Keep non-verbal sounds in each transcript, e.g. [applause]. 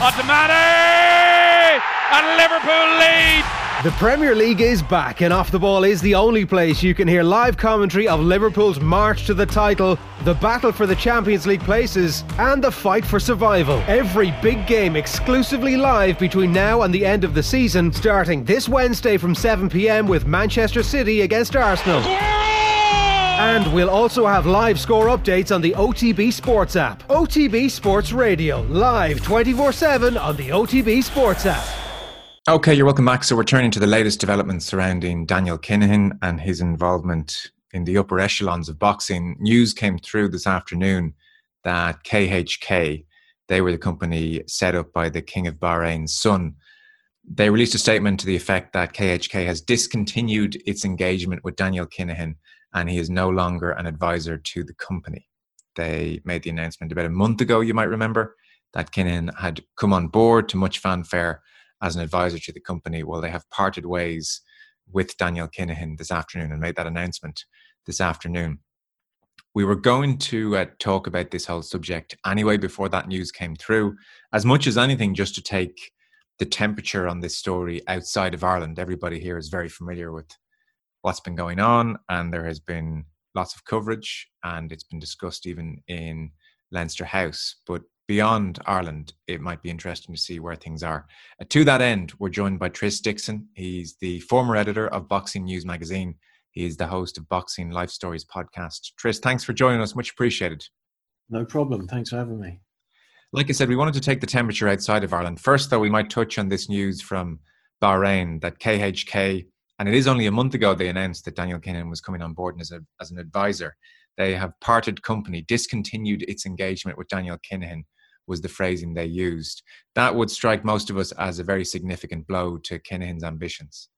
onto Mane, and Liverpool lead. The Premier League is back, and Off the Ball is the only place you can hear live commentary of Liverpool's march to the title, the battle for the Champions League places, and the fight for survival. Every big game exclusively live between now and the end of the season, starting this Wednesday from 7 pm with Manchester City against Arsenal. And we'll also have live score updates on the OTB Sports app. OTB Sports Radio, live 24 7 on the OTB Sports app. Okay, you're welcome back. So we're turning to the latest developments surrounding Daniel Kinahan and his involvement in the upper echelons of boxing. News came through this afternoon that KHK, they were the company set up by the King of Bahrain's son. They released a statement to the effect that KHK has discontinued its engagement with Daniel Kinahan and he is no longer an advisor to the company. They made the announcement about a month ago, you might remember, that Kinahan had come on board to much fanfare as an advisor to the company. Well, they have parted ways with Daniel Kinahan this afternoon and made that announcement this afternoon. We were going to uh, talk about this whole subject anyway before that news came through, as much as anything, just to take the temperature on this story outside of Ireland. Everybody here is very familiar with what's been going on, and there has been lots of coverage, and it's been discussed even in Leinster House. But beyond Ireland, it might be interesting to see where things are. Uh, to that end, we're joined by Tris Dixon. He's the former editor of Boxing News magazine. He is the host of Boxing Life Stories podcast. Tris, thanks for joining us. Much appreciated. No problem. Thanks for having me. Like I said, we wanted to take the temperature outside of Ireland. First, though, we might touch on this news from Bahrain that KHK, and it is only a month ago they announced that Daniel Kinahan was coming on board as, a, as an advisor. They have parted company, discontinued its engagement with Daniel Kinahan was the phrasing they used. That would strike most of us as a very significant blow to Kinahan's ambitions.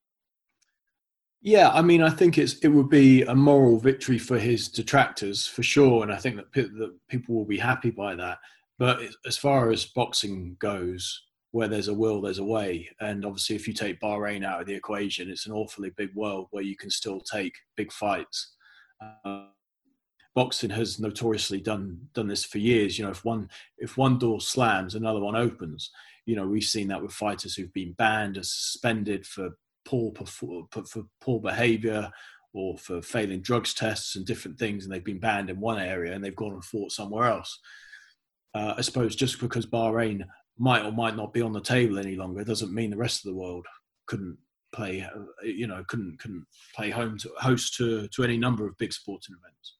Yeah, I mean, I think it's it would be a moral victory for his detractors for sure, and I think that, that people will be happy by that. But as far as boxing goes, where there's a will, there's a way, and obviously, if you take Bahrain out of the equation, it's an awfully big world where you can still take big fights. Uh, boxing has notoriously done done this for years. You know, if one if one door slams, another one opens. You know, we've seen that with fighters who've been banned or suspended for poor for poor behaviour or for failing drugs tests and different things, and they've been banned in one area and they've gone and fought somewhere else. Uh, I suppose just because Bahrain might or might not be on the table any longer doesn't mean the rest of the world couldn't play. Uh, you know, couldn't couldn't play home to host to to any number of big sporting events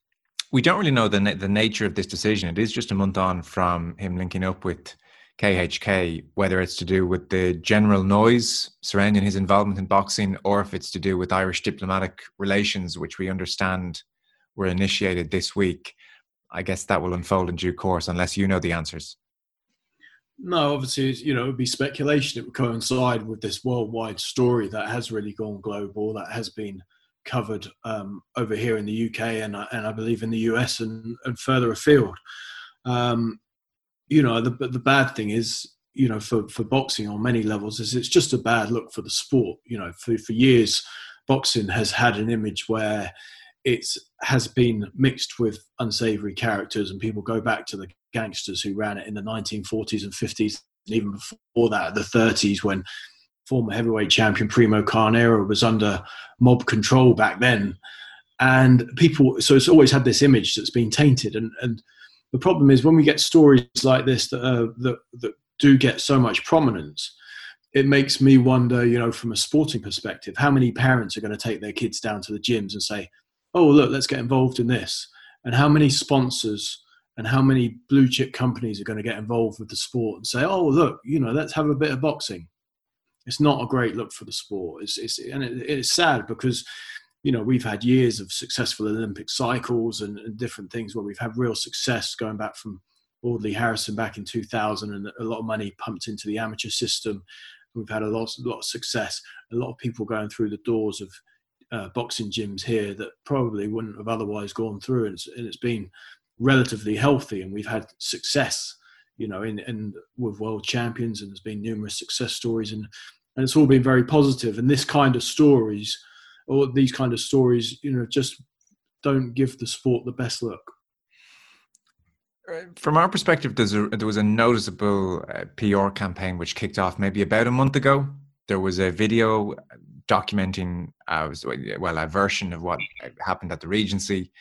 we don't really know the na- the nature of this decision. It is just a month on from him linking up with KHK, whether it's to do with the general noise surrounding his involvement in boxing, or if it's to do with Irish diplomatic relations, which we understand were initiated this week. I guess that will unfold in due course, unless you know the answers. No, obviously, you know, it would be speculation. It would coincide with this worldwide story that has really gone global, that has been covered um, over here in the UK and, and I believe in the US and, and further afield. Um, you know, the, the bad thing is, you know, for, for boxing on many levels is it's just a bad look for the sport. You know, for, for years, boxing has had an image where it has been mixed with unsavory characters and people go back to the gangsters who ran it in the 1940s and 50s and even before that the 30s when former heavyweight champion Primo Carnera was under mob control back then. And people, so it's always had this image that's been tainted. And, and the problem is when we get stories like this that, uh, that, that do get so much prominence, it makes me wonder, you know, from a sporting perspective, how many parents are going to take their kids down to the gyms and say, oh, look, let's get involved in this? And how many sponsors and how many blue chip companies are going to get involved with the sport and say, oh, look, you know, let's have a bit of boxing it's not a great look for the sport. It's, it's and it, it's sad because you know we've had years of successful Olympic cycles and, and, different things where we've had real success going back from Audley Harrison back in 2000 and a lot of money pumped into the amateur system. We've had a lot, a lot of success. A lot of people going through the doors of uh, boxing gyms here that probably wouldn't have otherwise gone through, and it's, and it's been relatively healthy, and we've had success you know, in, in with world champions, and there's been numerous success stories, and and it's all been very positive. And this kind of stories, or these kind of stories, you know, just don't give the sport the best look. From our perspective, a, there was a noticeable uh, PR campaign which kicked off maybe about a month ago. There was a video documenting, uh, well, a version of what happened at the Regency.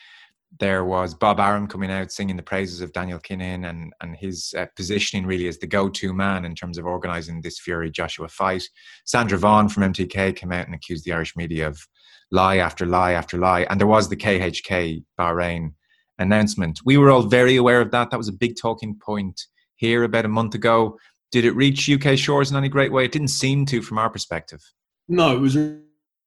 There was Bob Arum coming out singing the praises of Daniel Kinahan and, and his uh, positioning really as the go to man in terms of organising this Fury Joshua fight. Sandra Vaughan from MTK came out and accused the Irish media of lie after lie after lie. And there was the KHK Bahrain announcement. We were all very aware of that. That was a big talking point here about a month ago. Did it reach UK shores in any great way? It didn't seem to from our perspective. No, it was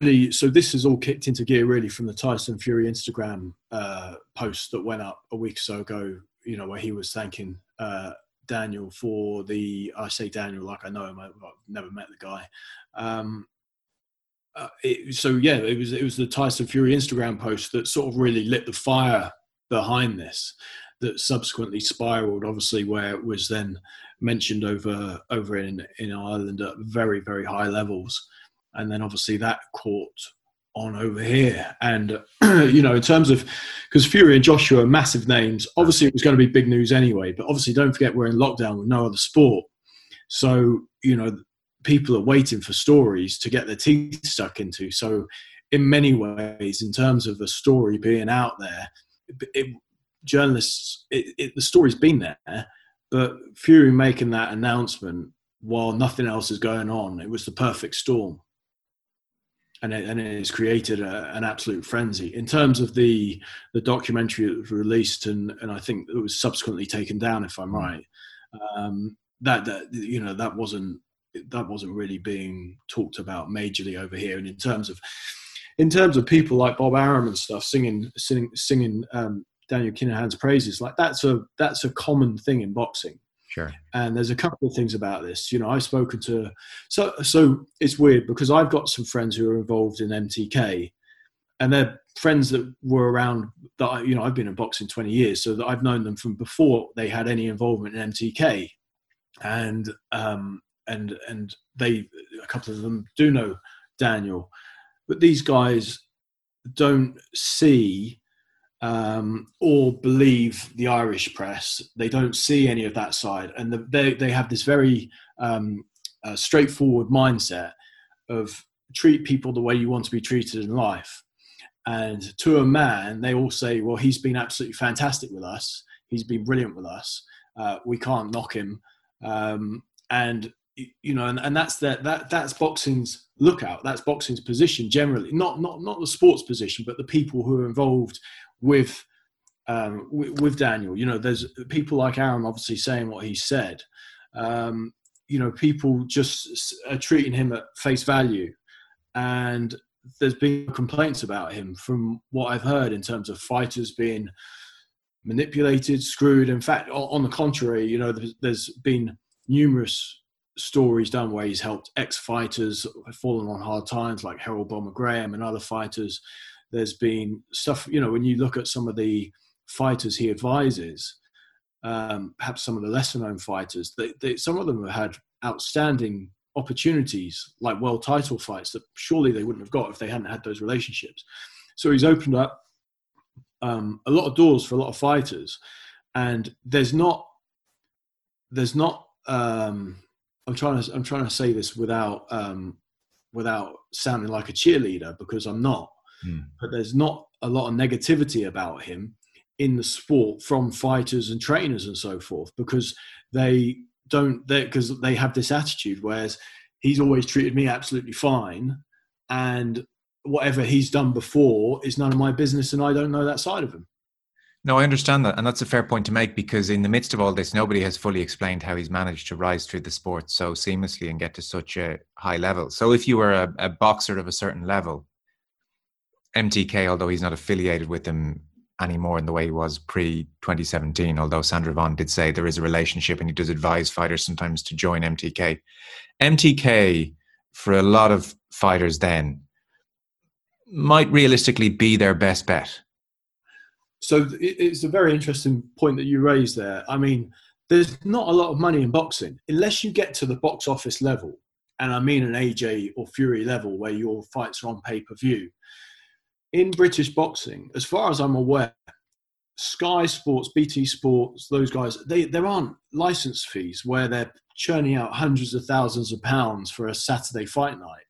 really so. This has all kicked into gear really from the Tyson Fury Instagram uh, post that went up a week or so ago. You know where he was thanking uh, Daniel for the. I say Daniel like I know him. I've never met the guy. Um, uh, it, so yeah, it was it was the Tyson Fury Instagram post that sort of really lit the fire behind this that subsequently spiraled obviously where it was then mentioned over over in in Ireland at very very high levels and then obviously that caught on over here. And [clears throat] you know in terms of because Fury and Joshua are massive names. Obviously it was going to be big news anyway but obviously don't forget we're in lockdown with no other sport. So you know people are waiting for stories to get their teeth stuck into. So in many ways in terms of the story being out there it, journalists, it, it, the story's been there, but Fury making that announcement while nothing else is going on, it was the perfect storm. And it, and it has created a, an absolute frenzy in terms of the the documentary that was released and, and I think it was subsequently taken down if I'm mm. right. Um, that that you know that wasn't that wasn't really being talked about majorly over here. And in terms of in terms of people like Bob Arum and stuff singing singing singing um, Daniel Kinahan's praises, like that's a that's a common thing in boxing. Sure. And there's a couple of things about this. You know, I've spoken to so so it's weird because I've got some friends who are involved in MTK, and they're friends that were around that I, you know I've been in boxing 20 years, so that I've known them from before they had any involvement in MTK, and um and and they a couple of them do know Daniel, but these guys don't see um, or believe the Irish press. They don't see any of that side, and the, they they have this very um, uh, straightforward mindset of treat people the way you want to be treated in life. And to a man, they all say, "Well, he's been absolutely fantastic with us. He's been brilliant with us. Uh, we can't knock him." Um, and you know, and, and that's that that that's boxing's lookout. That's boxing's position generally, not not not the sports position, but the people who are involved with um, with, with, Daniel. You know, there's people like Aaron obviously saying what he said. Um, you know, people just are treating him at face value, and there's been complaints about him from what I've heard in terms of fighters being manipulated, screwed. In fact, on the contrary, you know, there's, there's been numerous stories done where he's helped ex-fighters fallen on hard times like Herol Bomber Graham and other fighters. There's been stuff, you know, when you look at some of the fighters he advises, um, perhaps some of the lesser known fighters, they, they, some of them have had outstanding opportunities like world title fights that surely they wouldn't have got if they hadn't had those relationships. So he's opened up um, a lot of doors for a lot of fighters, and there's not there's not um, I'm trying to I'm trying to say this without um, without sounding like a cheerleader because I'm not. Mm. But there's not a lot of negativity about him in the sport from fighters and trainers and so forth because they don't because they have this attitude whereas he's always treated me absolutely fine and whatever he's done before is none of my business and I don't know that side of him. No, I understand that. And that's a fair point to make because in the midst of all this, nobody has fully explained how he's managed to rise through the sport so seamlessly and get to such a high level. So if you were a, a boxer of a certain level, MTK, although he's not affiliated with them anymore in the way he was pre 2017, although Sandra Vaughan did say there is a relationship and he does advise fighters sometimes to join MTK. MTK, for a lot of fighters then, might realistically be their best bet so it's a very interesting point that you raised there. I mean, there's not a lot of money in boxing unless you get to the box office level, and I mean an AJ or Fury level where your fights are on pay per view. In British boxing, as far as I'm aware, Sky Sports, BT Sports, those guys, they there aren't license fees where they're churning out hundreds of thousands of pounds for a Saturday fight night.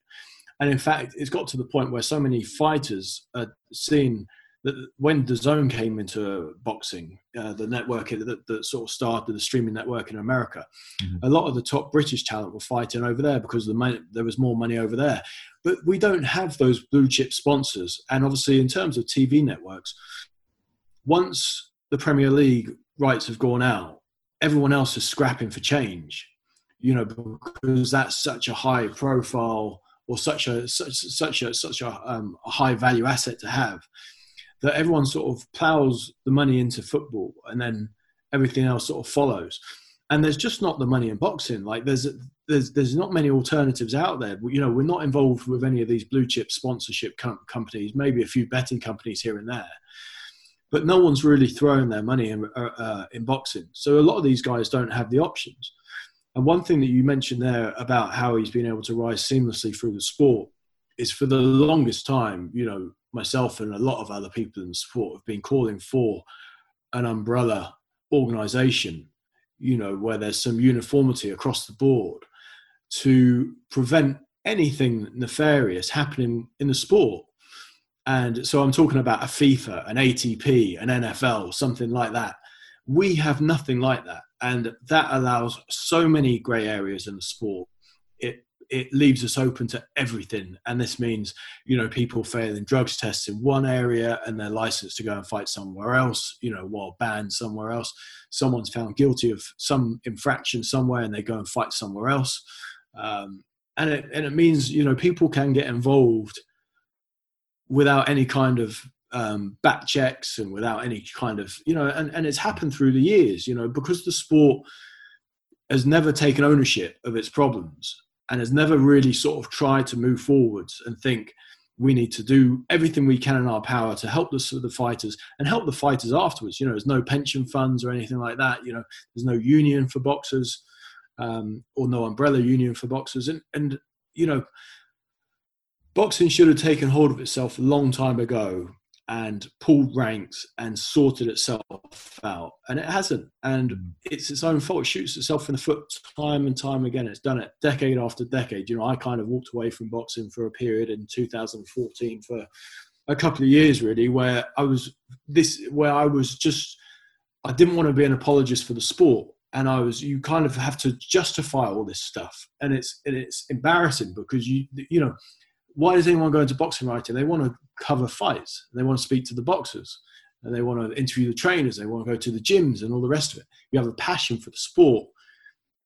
And in fact, it's got to the point where so many fighters are seeing that when DAZN came into boxing, uh, the network that, that, sort of started the streaming network in America, mm-hmm. a lot of the top British talent were fighting over there because the money, there was more money over there. But we don't have those blue chip sponsors. And obviously, in terms of TV networks, once the Premier League rights have gone out, everyone else is scrapping for change. You know, because that's such a high profile or such a such such a such a, um, a high value asset to have that everyone sort of plows the money into football and then everything else sort of follows. And there's just not the money in boxing. Like there's there's there's not many alternatives out there. You know, we're not involved with any of these blue chip sponsorship com- companies. Maybe a few betting companies here and there, but no one's really throwing their money in uh, uh in boxing. So a lot of these guys don't have the options. And one thing that you mentioned there about how he's been able to rise seamlessly through the sport is for the longest time, you know, myself and a lot of other people in sport have been calling for an umbrella organization, you know, where there's some uniformity across the board to prevent anything nefarious happening in the sport. And so I'm talking about a FIFA, an ATP, an NFL, something like that. We have nothing like that. And that allows so many grey areas in the sport. It it leaves us open to everything. And this means, you know, people failing drugs tests in one area and they're licensed to go and fight somewhere else, you know, while banned somewhere else. Someone's found guilty of some infraction somewhere and they go and fight somewhere else. Um, and, it, and it means, you know, people can get involved without any kind of um, back checks and without any kind of, you know, and, and it's happened through the years, you know, because the sport has never taken ownership of its problems and has never really sort of tried to move forwards and think we need to do everything we can in our power to help the, the fighters and help the fighters afterwards. You know, there's no pension funds or anything like that. You know, there's no union for boxers um, or no umbrella union for boxers. And, and, you know, boxing should have taken hold of itself a long time ago and pulled ranks and sorted itself out. And it hasn't. And mm. it's its own fault. It shoots itself in the foot time and time again. It's done it decade after decade. You know, I kind of walked away from boxing for a period in 2014 for a couple of years really where I was this where I was just I didn't want to be an apologist for the sport. And I was you kind of have to justify all this stuff. And it's and it's embarrassing because you you know why does anyone go into boxing writing? They want to cover fights. They want to speak to the boxers. And they want to interview the trainers. They want to go to the gyms and all the rest of it. You have a passion for the sport.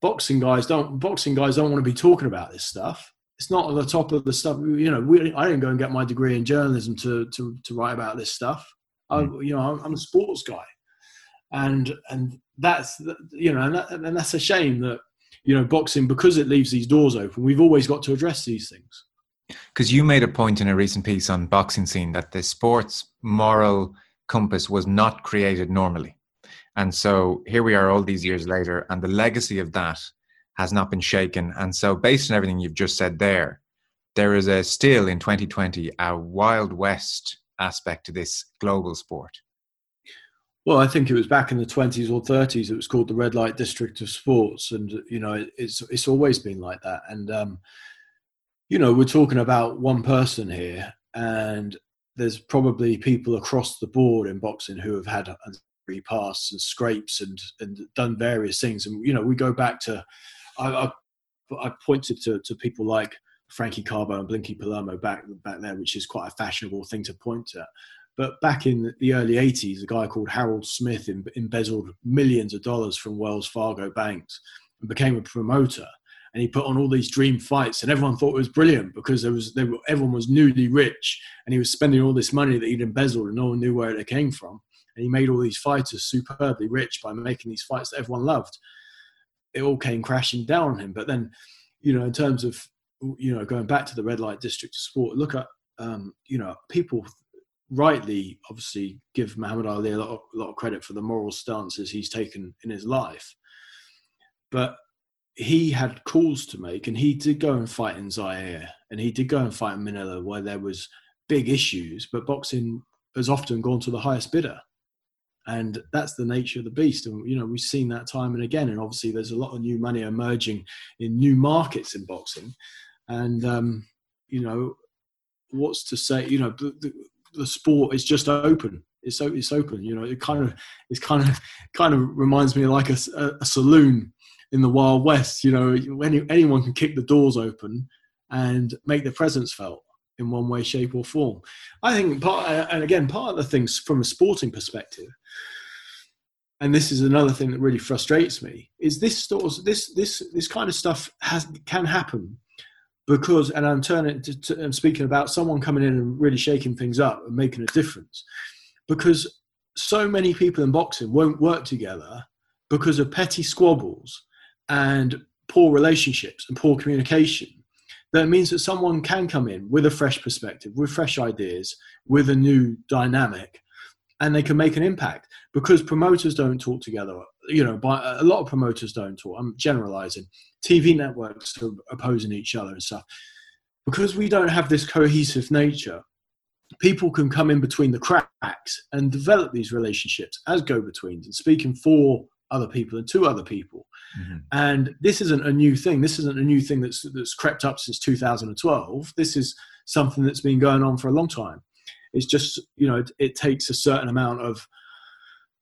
Boxing guys don't. Boxing guys don't want to be talking about this stuff. It's not at the top of the stuff. You know, we, I didn't go and get my degree in journalism to to, to write about this stuff. I, hmm. you know, I'm, I'm a sports guy, and and that's you know, and, that, and that's a shame that you know boxing because it leaves these doors open. We've always got to address these things. Because you made a point in a recent piece on boxing scene that the sports moral compass was not created normally. And so here we are all these years later, and the legacy of that has not been shaken. And so, based on everything you've just said there, there is a still in 2020 a wild west aspect to this global sport. Well, I think it was back in the 20s or 30s. It was called the red light district of sports, and you know, it's it's always been like that. And um, you know, we're talking about one person here, and there's probably people across the board in boxing who have had repasts and scrapes and and done various things. And you know, we go back to, I, I, I pointed to, to people like Frankie Carbo and Blinky Palermo back back there, which is quite a fashionable thing to point at. But back in the early 80s, a guy called Harold Smith embezzled millions of dollars from Wells Fargo banks and became a promoter and he put on all these dream fights and everyone thought it was brilliant because there was were, everyone was newly rich and he was spending all this money that he'd embezzled and no one knew where it came from. And he made all these fighters superbly rich by making these fights that everyone loved. It all came crashing down on him. But then you know in terms of you know going back to the red light district of sport look at um, you know people rightly obviously give Muhammad Ali a lot, of, a lot of credit for the moral stances he's taken in his life. But he had calls to make, and he did go and fight in Zaire, and he did go and fight in Manila, where there was big issues. But boxing has often gone to the highest bidder, and that's the nature of the beast. And you know we've seen that time and again. And obviously there's a lot of new money emerging in new markets in boxing. And um, you know what's to say you know the, the, the sport is just open. It's it's open you know it kind of it's kind of kind of reminds me like a, a, saloon in the wild west you know any, anyone can kick the doors open and make their presence felt in one way shape or form. I think part and again part of the things from a sporting perspective and this is another thing that really frustrates me is this of, this this this kind of stuff has can happen because and I'm turning to, to I'm speaking about someone coming in and really shaking things up and making a difference. Because so many people in boxing won't work together because of petty squabbles and poor relationships and poor communication that means that someone can come in with a fresh perspective with fresh ideas with a new dynamic and they can make an impact because promoters don't talk together. You know, by, a lot of promoters don't talk. I'm generalizing. TV networks are opposing each other and stuff. Because we don't have this cohesive nature, people can come in between the cracks and develop these relationships as go-betweens and speaking for other people and to other people. Mm-hmm. And this isn't a new thing. This isn't a new thing that's that's crept up since 2012. This is something that's been going on for a long time. It's just you know it, it takes a certain amount of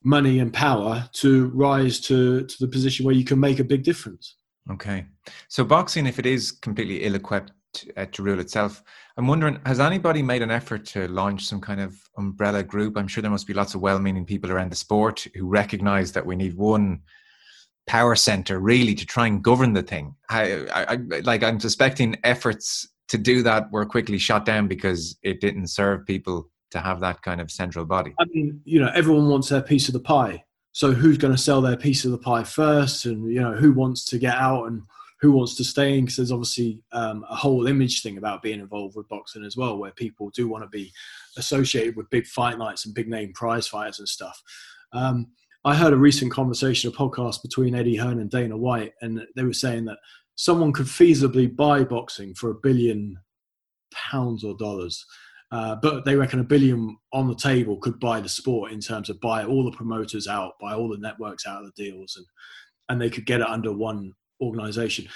money and power to rise to to the position where you can make a big difference. Okay, so boxing, if it is completely ill-equipped uh, to rule itself, I'm wondering, has anybody made an effort to launch some kind of umbrella group? I'm sure there must be lots of well-meaning people around the sport who recognise that we need one power center really to try and govern the thing. I, I, I, like I'm suspecting efforts to do that were quickly shot down because it didn't serve people to have that kind of central body. I mean, you know, everyone wants their piece of the pie. So who's going to sell their piece of the pie first, and you know, who wants to get out and who wants to stay in? Because there's obviously um, a whole image thing about being involved with boxing as well, where people do want to be associated with big fight nights and big name prize fighters and stuff. Um, I heard a recent conversation, a podcast between Eddie Hearn and Dana White, and they were saying that someone could feasibly buy boxing for a billion pounds or dollars. Uh, but they reckon a billion on the table could buy the sport in terms of buy all the promoters out, buy all the networks out of the deals, and and they could get it under one organization.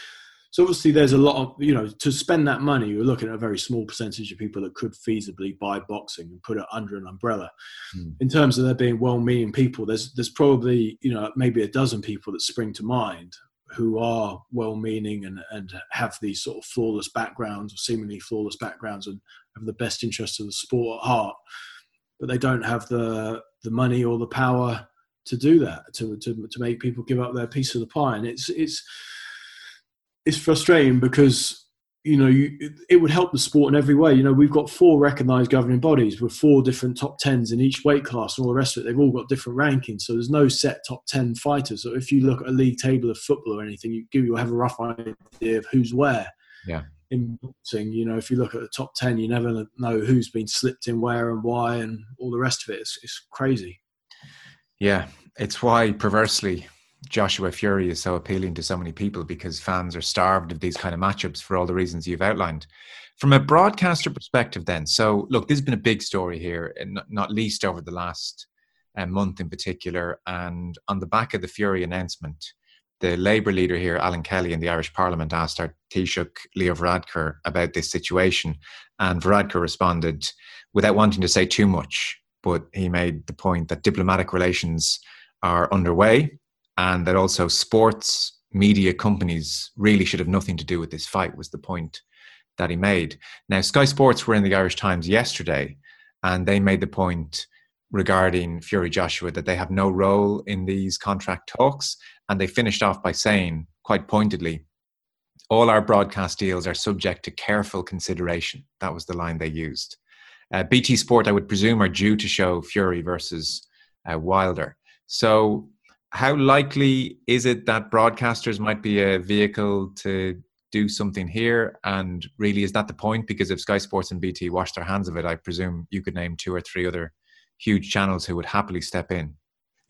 So obviously, there's a lot of you know to spend that money. You're looking at a very small percentage of people that could feasibly buy boxing and put it under an umbrella. Mm. In terms of there being well-meaning people, there's there's probably you know maybe a dozen people that spring to mind who are well-meaning and, and have these sort of flawless backgrounds or seemingly flawless backgrounds and have the best interests of the sport at heart, but they don't have the the money or the power to do that to to to make people give up their piece of the pie, and it's it's it's frustrating because you know, you, it would help the sport in every way. You know, we've got four recognised governing bodies with four different top tens in each weight class and all the rest of it. They've all got different rankings, so there's no set top ten fighters. So if you look at a league table of football or anything, you you have a rough idea of who's where. Yeah. In boxing, you know, if you look at the top ten, you never know who's been slipped in where and why, and all the rest of it. It's, it's crazy. Yeah, it's why perversely Joshua Fury is so appealing to so many people because fans are starved of these kind of matchups for all the reasons you've outlined. From a broadcaster perspective, then, so look, this has been a big story here, not least over the last uh, month in particular. And on the back of the Fury announcement, the Labour leader here, Alan Kelly, in the Irish Parliament asked our Taoiseach Leo Varadkar about this situation. And Varadkar responded without wanting to say too much, but he made the point that diplomatic relations are underway and that also sports media companies really should have nothing to do with this fight was the point that he made. Now, Sky Sports were in the Irish Times yesterday, and they made the point regarding Fury Joshua that they have no role in these contract talks, and they finished off by saying quite pointedly, all our broadcast deals are subject to careful consideration. That was the line they used. Uh, BT Sport, I would presume, are due to show Fury versus uh, Wilder. So how likely is it that broadcasters might be a vehicle to do something here? And really, is that the point? Because if Sky Sports and BT wash their hands of it, I presume you could name two or three other huge channels who would happily step in.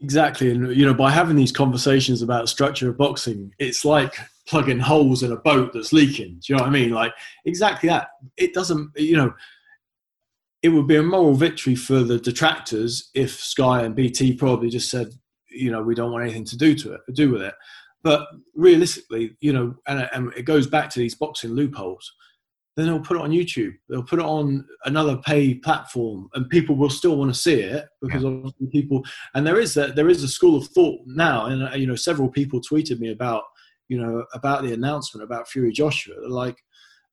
Exactly, and you know, by having these conversations about structure of boxing, it's like plugging holes in a boat that's leaking. Do you know what I mean? Like exactly that. It doesn't, you know, it would be a moral victory for the detractors if Sky and BT probably just said, you know, we don't want anything to do to it, do with it. But realistically, you know, and, and it goes back to these boxing loopholes. Then they'll put it on YouTube. They'll put it on another pay platform, and people will still want to see it because yeah. obviously people. And there is that there is a school of thought now, and you know, several people tweeted me about you know about the announcement about Fury Joshua. Like,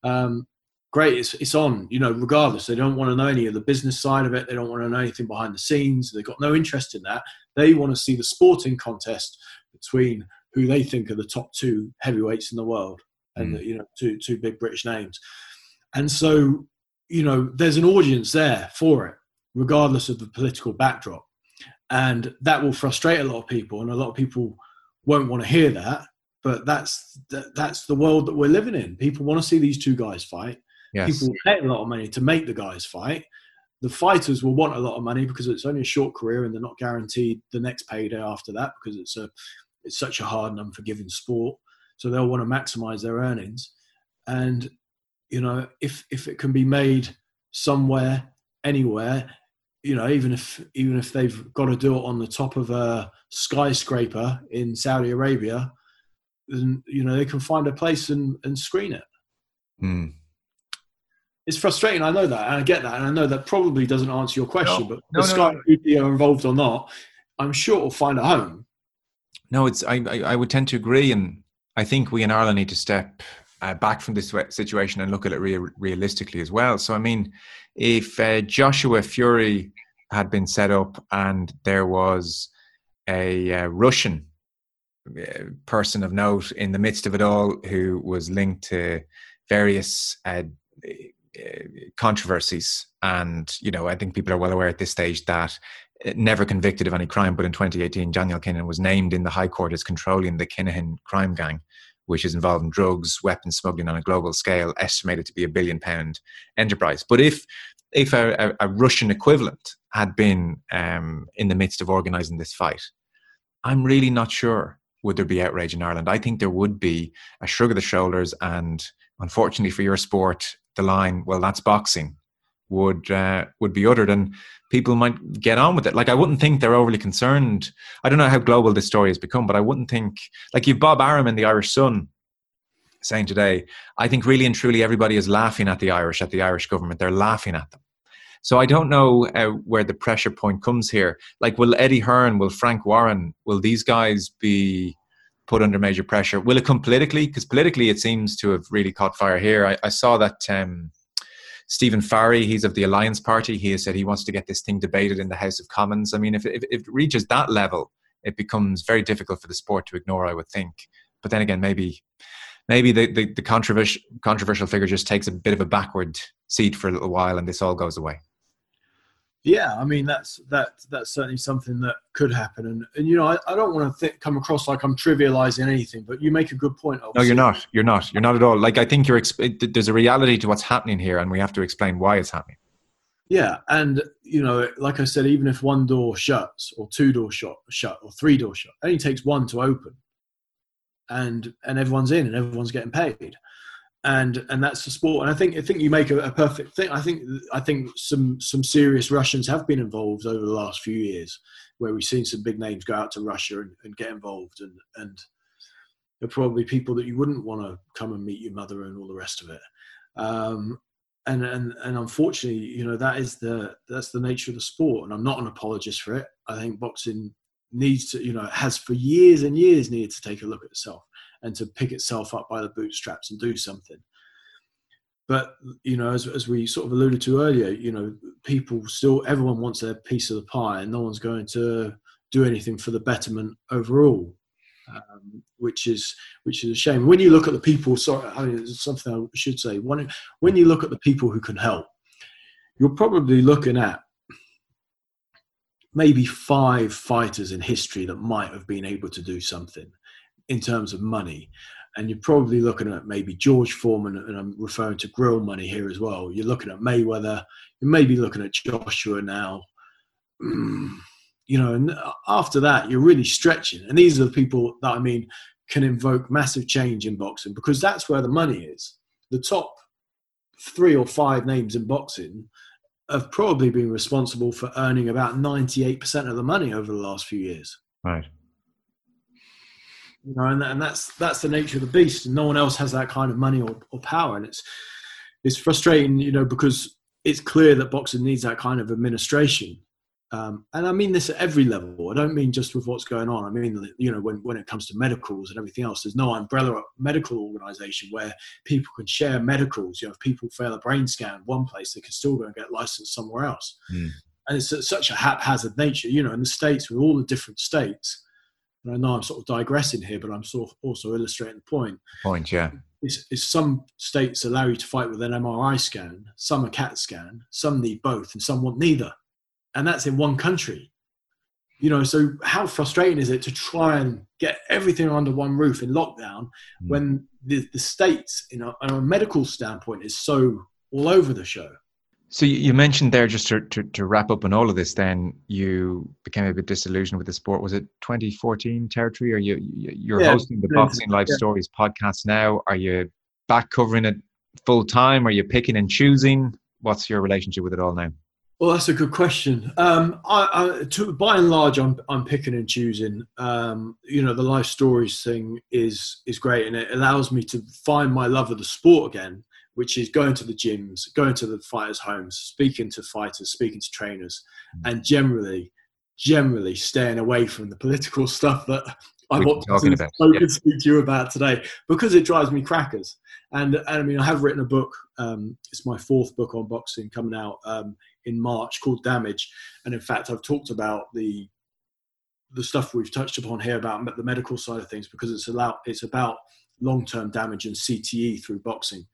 um, great, it's, it's on, you know, regardless. They don't want to know any of the business side of it. They don't want to know anything behind the scenes. They've got no interest in that. They want to see the sporting contest between who they think are the top two heavyweights in the world and, mm. the, you know, two, two big British names. And so, you know, there's an audience there for it, regardless of the political backdrop. And that will frustrate a lot of people. And a lot of people won't want to hear that but that's that's the world that we're living in. People want to see these two guys fight. Yes. People pay a lot of money to make the guys fight. The fighters will want a lot of money because it's only a short career and they're not guaranteed the next payday after that because it's a it's such a hard and unforgiving sport. So they'll want to maximize their earnings. And you know, if if it can be made somewhere, anywhere, you know, even if even if they've got to do it on the top of a skyscraper in Saudi Arabia, then you know they can find a place and, and screen it. Mm it's frustrating. I know that, and I get that, and I know that probably doesn't answer your question. No, but no, the Sky no, are involved or not, I'm sure it'll find a home. No, it's I, I, I would tend to agree, and I think we in Ireland need to step uh, back from this situation and look at it re- realistically as well. So, I mean, if uh, Joshua Fury had been set up and there was a uh, Russian uh, person of note in the midst of it all who was linked to various uh, controversies. And, you know, I think people are well aware at this stage that uh, never convicted of any crime, but in 2018, Daniel Kinahan was named in the High Court as controlling the Kinahan crime gang, which is involved in drugs, weapons smuggling on a global scale, estimated to be a billion pound enterprise. But if if a, a, a Russian equivalent had been um, in the midst of organising this fight, I'm really not sure would there be outrage in Ireland. I think there would be a shrug of the shoulders, and unfortunately for your sport, the line, well, that's boxing, would uh, would be uttered, and people might get on with it. Like I wouldn't think they're overly concerned. I don't know how global this story has become, but I wouldn't think like you've Bob Arum in the Irish Sun saying today. I think really and truly everybody is laughing at the Irish, at the Irish government. They're laughing at them. So I don't know uh, where the pressure point comes here. Like, will Eddie Hearn, will Frank Warren, will these guys be put under major pressure. Will it come politically? Because politically, it seems to have really caught fire here. I, I saw that um, Stephen Farry, he's of the Alliance Party, he has said he wants to get this thing debated in the House of Commons. I mean, if, if, if it reaches that level, it becomes very difficult for the sport to ignore, I would think. But then again, maybe maybe the, the, the controversial, controversial figure just takes a bit of a backward seat for a little while and this all goes away. Yeah, I mean that's that that's certainly something that could happen, and and you know I, I don't want to th- come across like I'm trivializing anything, but you make a good point. Obviously. No, you're not. You're not. You're not at all. Like I think you're. Exp- there's a reality to what's happening here, and we have to explain why it's happening. Yeah, and you know, like I said, even if one door shuts, or two doors shut, shut, or three doors shut, it only takes one to open, and and everyone's in, and everyone's getting paid and and that's the sport. And I think I think you make a, a, perfect thing. I think I think some some serious Russians have been involved over the last few years, where we've seen some big names go out to Russia and, and get involved, and and they're probably people that you wouldn't want to come and meet your mother and all the rest of it. Um, and and and unfortunately, you know that is the that's the nature of the sport, and I'm not an apologist for it. I think boxing needs to, you know, has for years and years needed to take a look at itself and to pick itself up by the bootstraps and do something. But you know, as, as we sort of alluded to earlier, you know, people still everyone wants their piece of the pie, and no one's going to do anything for the betterment overall, um, which is which is a shame. When you look at the people, sorry, I mean, something I should say. When when you look at the people who can help, you're probably looking at maybe five fighters in history that might have been able to do something in terms of money. And you're probably looking at maybe George Foreman, and I'm referring to grill money here as well. You're looking at Mayweather. You may be looking at Joshua now. [clears throat] You know, and after that, you're really stretching. And these are the people that I mean can invoke massive change in boxing because that's where the money is. The top three or five names in boxing have probably been responsible for earning about 98% of the money over the last few years. Right. You know, and, and that's that's the nature of the beast, and no one else has that kind of money or, or power, and it's it's frustrating, you know, because it's clear that boxing needs that kind of administration. Um, and I mean this at every level. I don't mean just with what's going on. I mean, you know, when, when it comes to medicals and everything else, there's no umbrella medical organization where people can share medicals. You know, if people fail a brain scan one place, they can still go and get licensed somewhere else. Mm. And it's such a haphazard nature. You know, in the states, with all the different states, and I know I'm sort of digressing here, but I'm sort of also illustrating the point. Point, yeah. Is, is some states allow you to fight with an MRI scan, some a CAT scan, some need both, and some want neither and that's in one country you know so how frustrating is it to try and get everything under one roof in lockdown mm. when the, the states you know on a medical standpoint is so all over the show so you mentioned there just to, to, to, wrap up on all of this then you became a bit disillusioned with the sport. Was it 2014 territory? Or you you're yeah, hosting the boxing life yeah. stories podcast now. Are you back covering it full time? Are you picking and choosing? What's your relationship with it all now? Well, that's a good question. Um, I, I, to, by and large, I'm I'm picking and choosing. Um, you know, the life stories thing is is great, and it allows me to find my love of the sport again, which is going to the gyms, going to the fighters' homes, speaking to fighters, speaking to trainers, mm. and generally, generally staying away from the political [laughs] stuff that I want to about. Yeah. speak to you about today because it drives me crackers. And, and I mean, I have written a book. Um, it's my fourth book on boxing coming out um, in March called Damage. And in fact, I've talked about the the stuff we've touched upon here about the medical side of things because it's about it's about long term damage and CTE through boxing,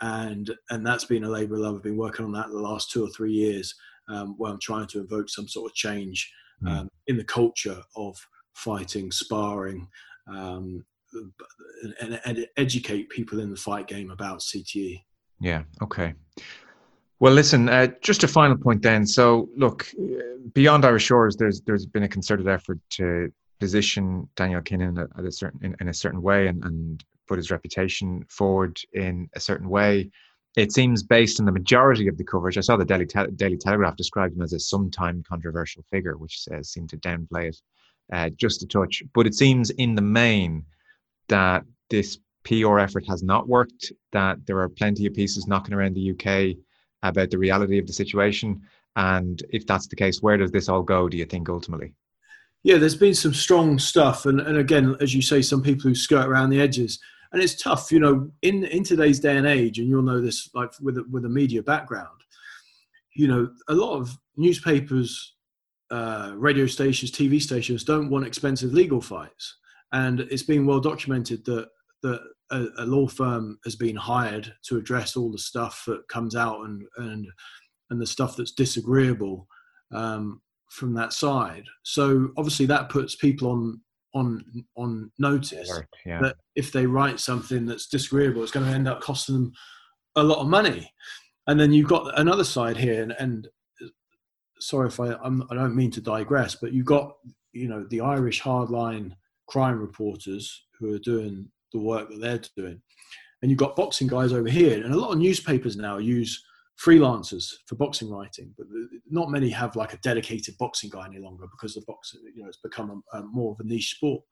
and and that's been a labour of love. I've been working on that the last two or three years, um, where I'm trying to evoke some sort of change hmm. um, mm. in the culture of fighting, sparring. Um, and, and educate people in the fight game about CTE. Yeah. Okay. Well, listen, uh, just a final point then. So, look, beyond Irish shores, there's there's been a concerted effort to position Daniel Kinahan at a certain in, in a certain way and, and put his reputation forward in a certain way. It seems based on the majority of the coverage. I saw the Daily, Te- Daily Telegraph described him as a sometime controversial figure, which uh, seemed to downplay it uh, just a touch. But it seems in the main that this PR effort has not worked, that there are plenty of pieces knocking around the UK about the reality of the situation? And if that's the case, where does this all go, do you think, ultimately? Yeah, there's been some strong stuff. And, and again, as you say, some people who skirt around the edges. And it's tough, you know, in, in today's day and age, and you'll know this like with a, with a media background, you know, a lot of newspapers, uh, radio stations, TV stations don't want expensive legal fights. And it's been well documented that, that a, a, law firm has been hired to address all the stuff that comes out and and and the stuff that's disagreeable um, from that side. So obviously that puts people on on on notice yeah. that if they write something that's disagreeable, it's going to end up costing them a lot of money. And then you've got another side here, and, and sorry if I I'm, I do not mean to digress, but you've got you know the Irish hardline crime reporters who are doing the work that they're doing. And you've got boxing guys over here, and a lot of newspapers now use freelancers for boxing writing, but not many have like a dedicated boxing guy any longer because the boxing, you know, it's become a, a more of a niche sport.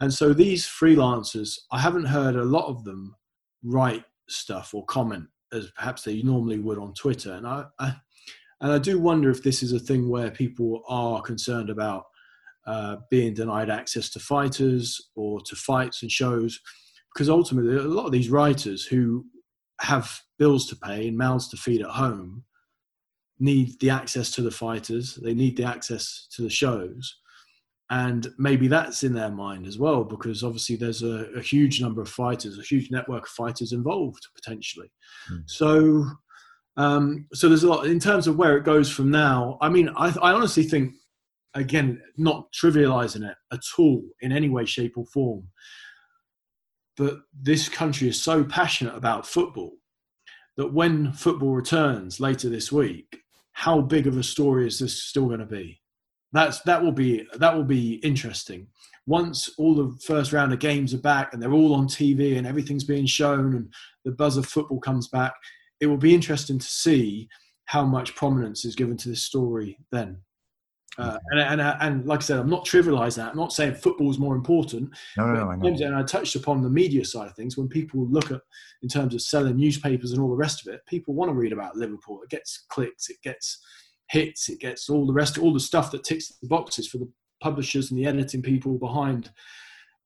And so these freelancers, I haven't heard a lot of them write stuff or comment as perhaps they normally would on Twitter. And I, I and I do wonder if this is a thing where people are concerned about uh, being denied access to fighters or to fights and shows, because ultimately a lot of these writers who have bills to pay and mouths to feed at home need the access to the fighters, they need the access to the shows. And maybe that's in their mind as well, because obviously there's a, a huge number of fighters, a huge network of fighters involved potentially. Mm. So, um, so there's a lot in terms of where it goes from now. I mean, I, I honestly think again, not trivializing it at all in any way, shape, or form. But this country is so passionate about football that when football returns later this week, how big of a story is this still going to be? That's that will be that will be interesting. Once all the first round of games are back and they're all on TV and everything's being shown and the buzz of football comes back, it will be interesting to see how much prominence is given to this story then. Uh, and, and, and like I said, I'm not trivializing that. I'm not saying football is more important. No, no, no, I know. And I touched upon the media side of things. When people look at, in terms of selling newspapers and all the rest of it, people want to read about Liverpool. It gets clicks, it gets hits, it gets all the rest, all the stuff that ticks the boxes for the publishers and the editing people behind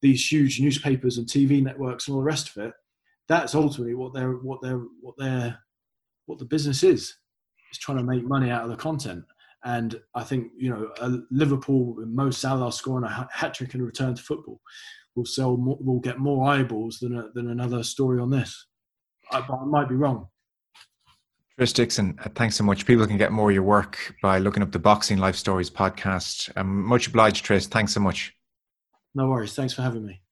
these huge newspapers and TV networks and all the rest of it. That's ultimately what they're, what they're, what they're, what the business is. Is trying to make money out of the content. And I think you know Liverpool, with Mo Salah scoring a hat trick and return to football will sell more, will get more eyeballs than a, than another story on this. I, I might be wrong. Tris Dixon, uh, thanks so much. People can get more of your work by looking up the Boxing Life Stories podcast. I'm much obliged, Tris. Thanks so much. No worries. Thanks for having me.